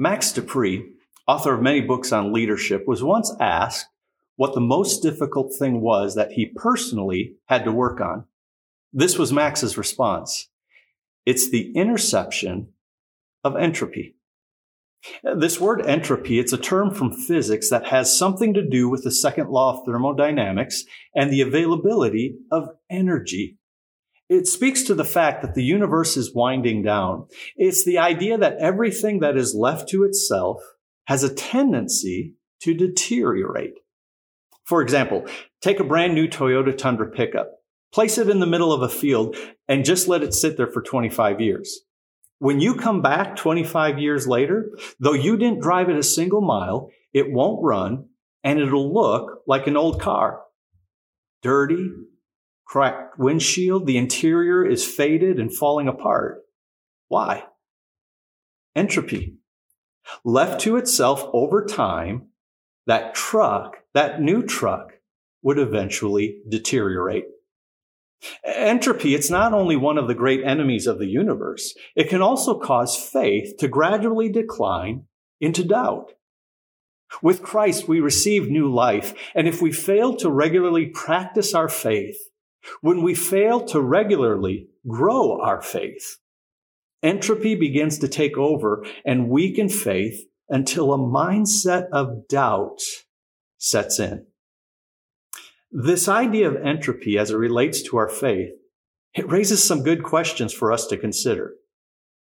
Max De Pree, author of many books on leadership, was once asked what the most difficult thing was that he personally had to work on. This was Max's response. It's the interception of entropy. This word entropy, it's a term from physics that has something to do with the second law of thermodynamics and the availability of energy. It speaks to the fact that the universe is winding down. It's the idea that everything that is left to itself has a tendency to deteriorate. For example, take a brand new Toyota Tundra pickup, place it in the middle of a field, and just let it sit there for 25 years. When you come back 25 years later, though you didn't drive it a single mile, it won't run and it'll look like an old car. Dirty, cracked windshield. The interior is faded and falling apart. Why? Entropy. Left to itself over time, that truck, that new truck, would eventually deteriorate. Entropy, it's not only one of the great enemies of the universe, it can also cause faith to gradually decline into doubt. With Christ, we receive new life, and if we fail to regularly practice our faith, when we fail to regularly grow our faith, entropy begins to take over and weaken faith until a mindset of doubt sets in. This idea of entropy as it relates to our faith, it raises some good questions for us to consider.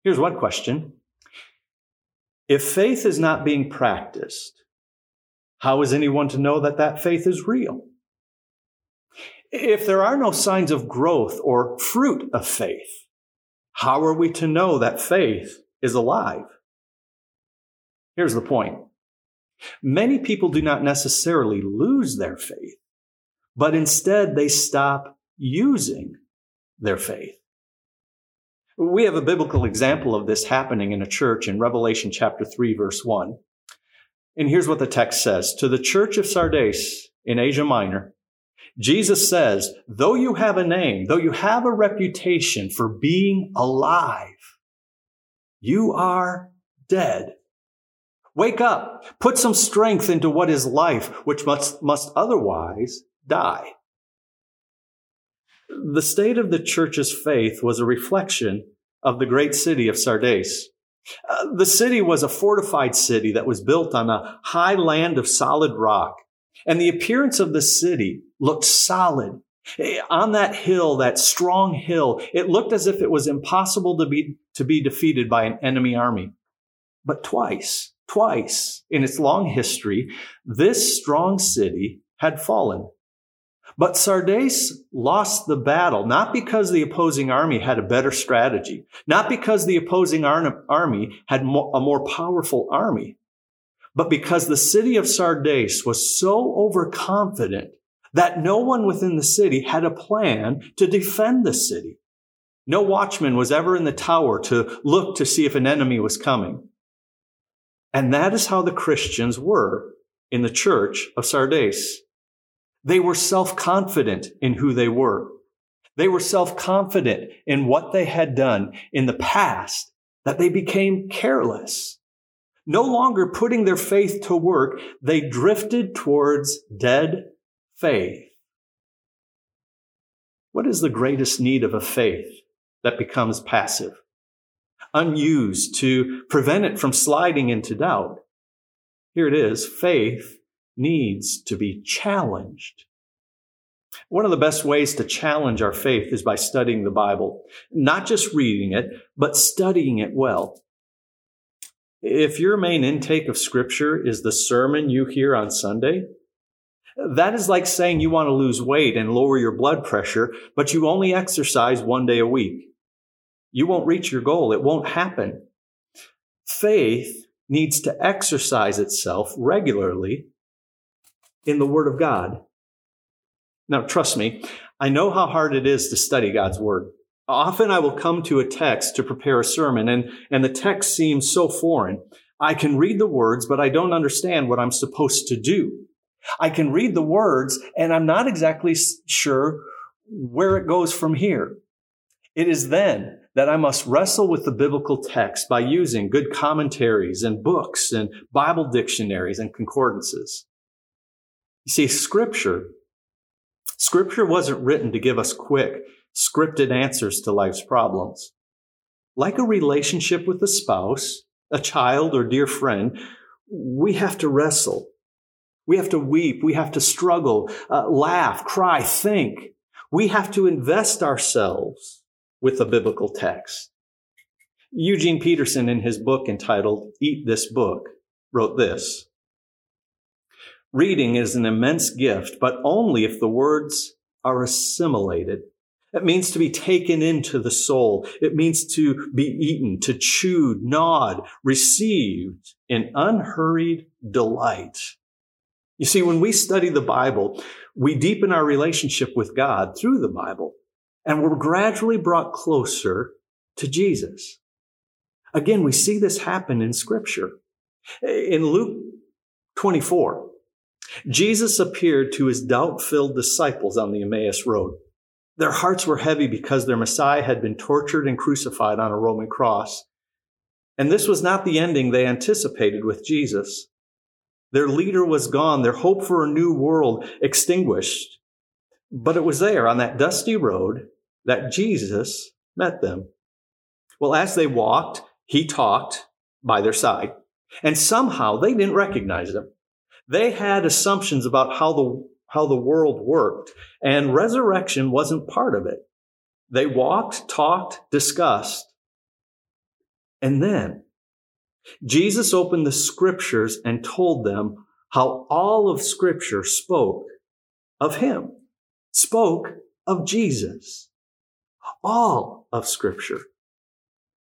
Here's one question. If faith is not being practiced, how is anyone to know that that faith is real? If there are no signs of growth or fruit of faith, how are we to know that faith is alive? Here's the point. Many people do not necessarily lose their faith, but instead they stop using their faith. We have a biblical example of this happening in a church in Revelation chapter 3 verse 1. And here's what the text says. To the church of Sardis in Asia Minor, Jesus says, though you have a name, though you have a reputation for being alive, you are dead. Wake up, put some strength into what is life, which must, must otherwise die. The state of the church's faith was a reflection of the great city of Sardis. Uh, the city was a fortified city that was built on a high land of solid rock. And the appearance of the city looked solid. On that hill, that strong hill, it looked as if it was impossible to be, to be defeated by an enemy army. But twice, twice in its long history, this strong city had fallen. But Sardis lost the battle, not because the opposing army had a better strategy, not because the opposing army had a more powerful army, but because the city of Sardis was so overconfident that no one within the city had a plan to defend the city. No watchman was ever in the tower to look to see if an enemy was coming. And that is how the Christians were in the church of Sardis. They were self-confident in who they were. They were self-confident in what they had done in the past that they became careless no longer putting their faith to work, they drifted towards dead faith. What is the greatest need of a faith that becomes passive, unused to prevent it from sliding into doubt? Here it is. Faith needs to be challenged. One of the best ways to challenge our faith is by studying the Bible, not just reading it, but studying it well. If your main intake of scripture is the sermon you hear on Sunday, that is like saying you want to lose weight and lower your blood pressure, but you only exercise one day a week. You won't reach your goal. It won't happen. Faith needs to exercise itself regularly in the Word of God. Now, trust me, I know how hard it is to study God's Word. Often I will come to a text to prepare a sermon and, and the text seems so foreign. I can read the words, but I don't understand what I'm supposed to do. I can read the words and I'm not exactly sure where it goes from here. It is then that I must wrestle with the biblical text by using good commentaries and books and Bible dictionaries and concordances. You see, scripture, scripture wasn't written to give us quick, scripted answers to life's problems. Like a relationship with a spouse, a child, or dear friend, we have to wrestle. We have to weep. We have to struggle, uh, laugh, cry, think. We have to invest ourselves with the biblical text. Eugene Peterson, in his book entitled Eat This Book, wrote this Reading is an immense gift, but only if the words are assimilated. It means to be taken into the soul. It means to be eaten, to chewed, gnawed, received in unhurried delight. You see, when we study the Bible, we deepen our relationship with God through the Bible, and we're gradually brought closer to Jesus. Again, we see this happen in Scripture. In Luke 24, Jesus appeared to his doubt filled disciples on the Emmaus Road. Their hearts were heavy because their Messiah had been tortured and crucified on a Roman cross. And this was not the ending they anticipated with Jesus. Their leader was gone, their hope for a new world extinguished. But it was there on that dusty road that Jesus met them. Well, as they walked, he talked by their side. And somehow they didn't recognize him. They had assumptions about how the, how the world worked, and resurrection wasn't part of it. They walked, talked, discussed. And then Jesus opened the scriptures and told them how all of scripture spoke of him, spoke of Jesus. All of scripture.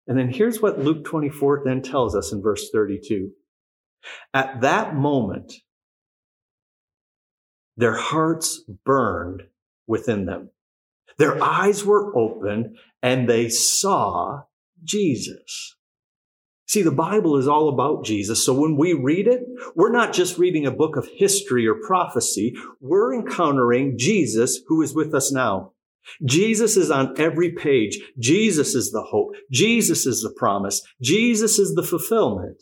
And then here's what Luke 24 then tells us in verse 32. At that moment, their hearts burned within them. Their eyes were opened and they saw Jesus. See, the Bible is all about Jesus. So when we read it, we're not just reading a book of history or prophecy. We're encountering Jesus who is with us now. Jesus is on every page. Jesus is the hope. Jesus is the promise. Jesus is the fulfillment.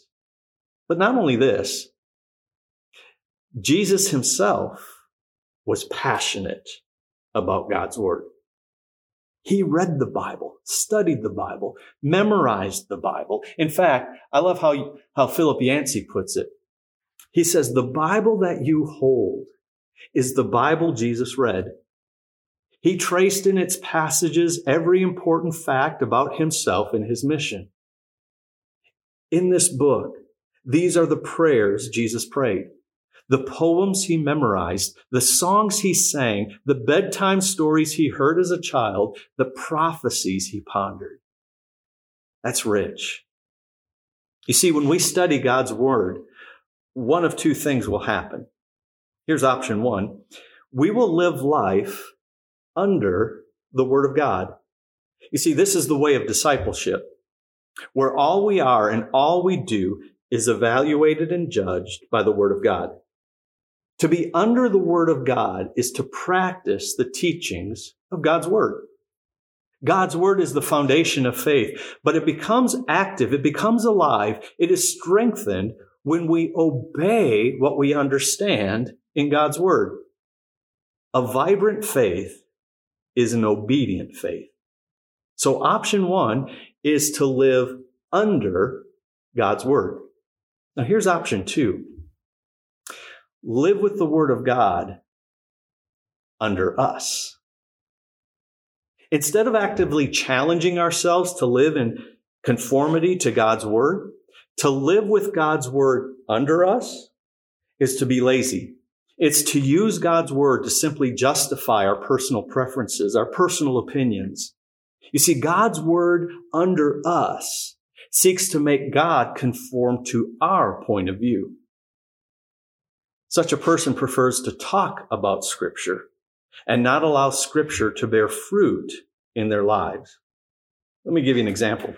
But not only this, Jesus himself was passionate about God's word. He read the Bible, studied the Bible, memorized the Bible. In fact, I love how, how Philip Yancey puts it. He says, the Bible that you hold is the Bible Jesus read. He traced in its passages every important fact about himself and his mission. In this book, these are the prayers Jesus prayed the poems he memorized, the songs he sang, the bedtime stories he heard as a child, the prophecies he pondered. That's rich. You see, when we study God's word, one of two things will happen. Here's option one. We will live life under the word of God. You see, this is the way of discipleship, where all we are and all we do is evaluated and judged by the word of God. To be under the Word of God is to practice the teachings of God's Word. God's Word is the foundation of faith, but it becomes active, it becomes alive, it is strengthened when we obey what we understand in God's Word. A vibrant faith is an obedient faith. So option one is to live under God's Word. Now here's option two live with the Word of God under us. Instead of actively challenging ourselves to live in conformity to God's Word, to live with God's Word under us is to be lazy. It's to use God's Word to simply justify our personal preferences, our personal opinions. You see, God's Word under us seeks to make God conform to our point of view. Such a person prefers to talk about Scripture and not allow Scripture to bear fruit in their lives. Let me give you an example.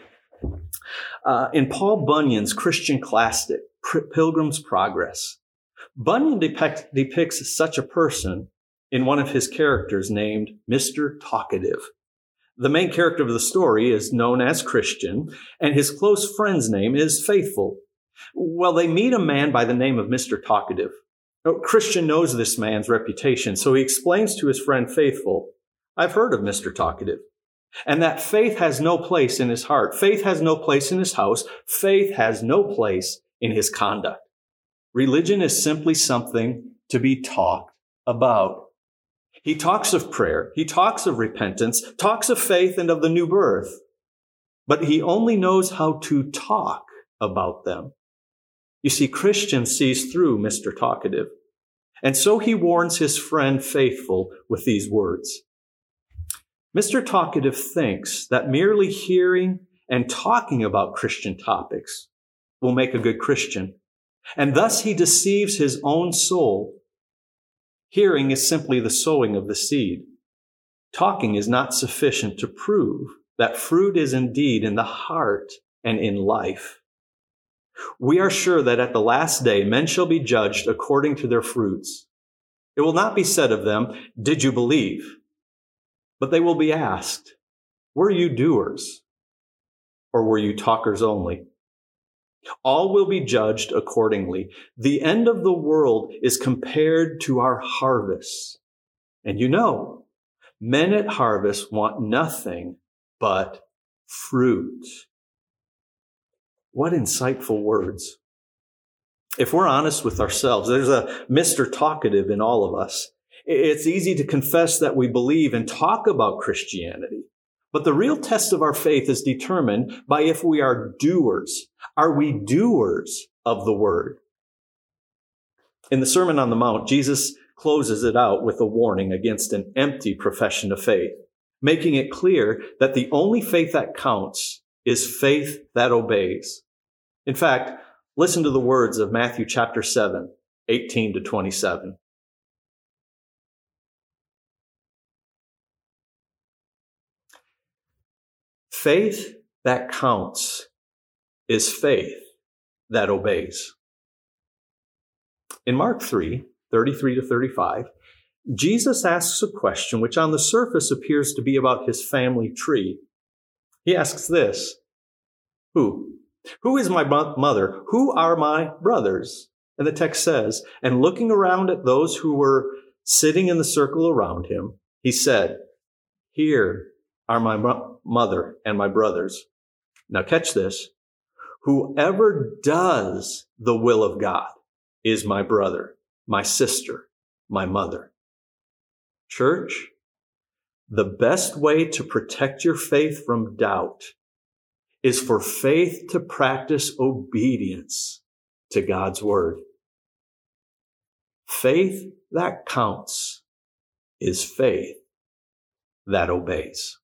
Uh, in Paul Bunyan's Christian classic, Pilgrim's Progress, Bunyan depict, depicts such a person in one of his characters named Mr. Talkative. The main character of the story is known as Christian, and his close friend's name is Faithful. Well, they meet a man by the name of Mr. Talkative. Oh, Christian knows this man's reputation, so he explains to his friend Faithful, I've heard of Mr. Talkative, and that faith has no place in his heart. Faith has no place in his house. Faith has no place in his conduct. Religion is simply something to be talked about. He talks of prayer, he talks of repentance, talks of faith and of the new birth, but he only knows how to talk about them. You see, Christian sees through Mr. Talkative. And so he warns his friend Faithful with these words. Mr. Talkative thinks that merely hearing and talking about Christian topics will make a good Christian. And thus he deceives his own soul. Hearing is simply the sowing of the seed. Talking is not sufficient to prove that fruit is indeed in the heart and in life. We are sure that at the last day men shall be judged according to their fruits. It will not be said of them, Did you believe? But they will be asked, Were you doers? Or were you talkers only? All will be judged accordingly. The end of the world is compared to our harvest. And you know, men at harvest want nothing but fruit. What insightful words. If we're honest with ourselves, there's a Mr. Talkative in all of us. It's easy to confess that we believe and talk about Christianity. But the real test of our faith is determined by if we are doers. Are we doers of the word? In the Sermon on the Mount, Jesus closes it out with a warning against an empty profession of faith, making it clear that the only faith that counts is faith that obeys. In fact, listen to the words of Matthew chapter 7, 18 to 27. Faith that counts is faith that obeys. In Mark 3, 33 to 35, Jesus asks a question which on the surface appears to be about his family tree. He asks this Who? Who is my mother? Who are my brothers? And the text says, and looking around at those who were sitting in the circle around him, he said, Here are my mother and my brothers. Now catch this. Whoever does the will of God is my brother, my sister, my mother. Church, the best way to protect your faith from doubt is for faith to practice obedience to God's word. Faith that counts is faith that obeys.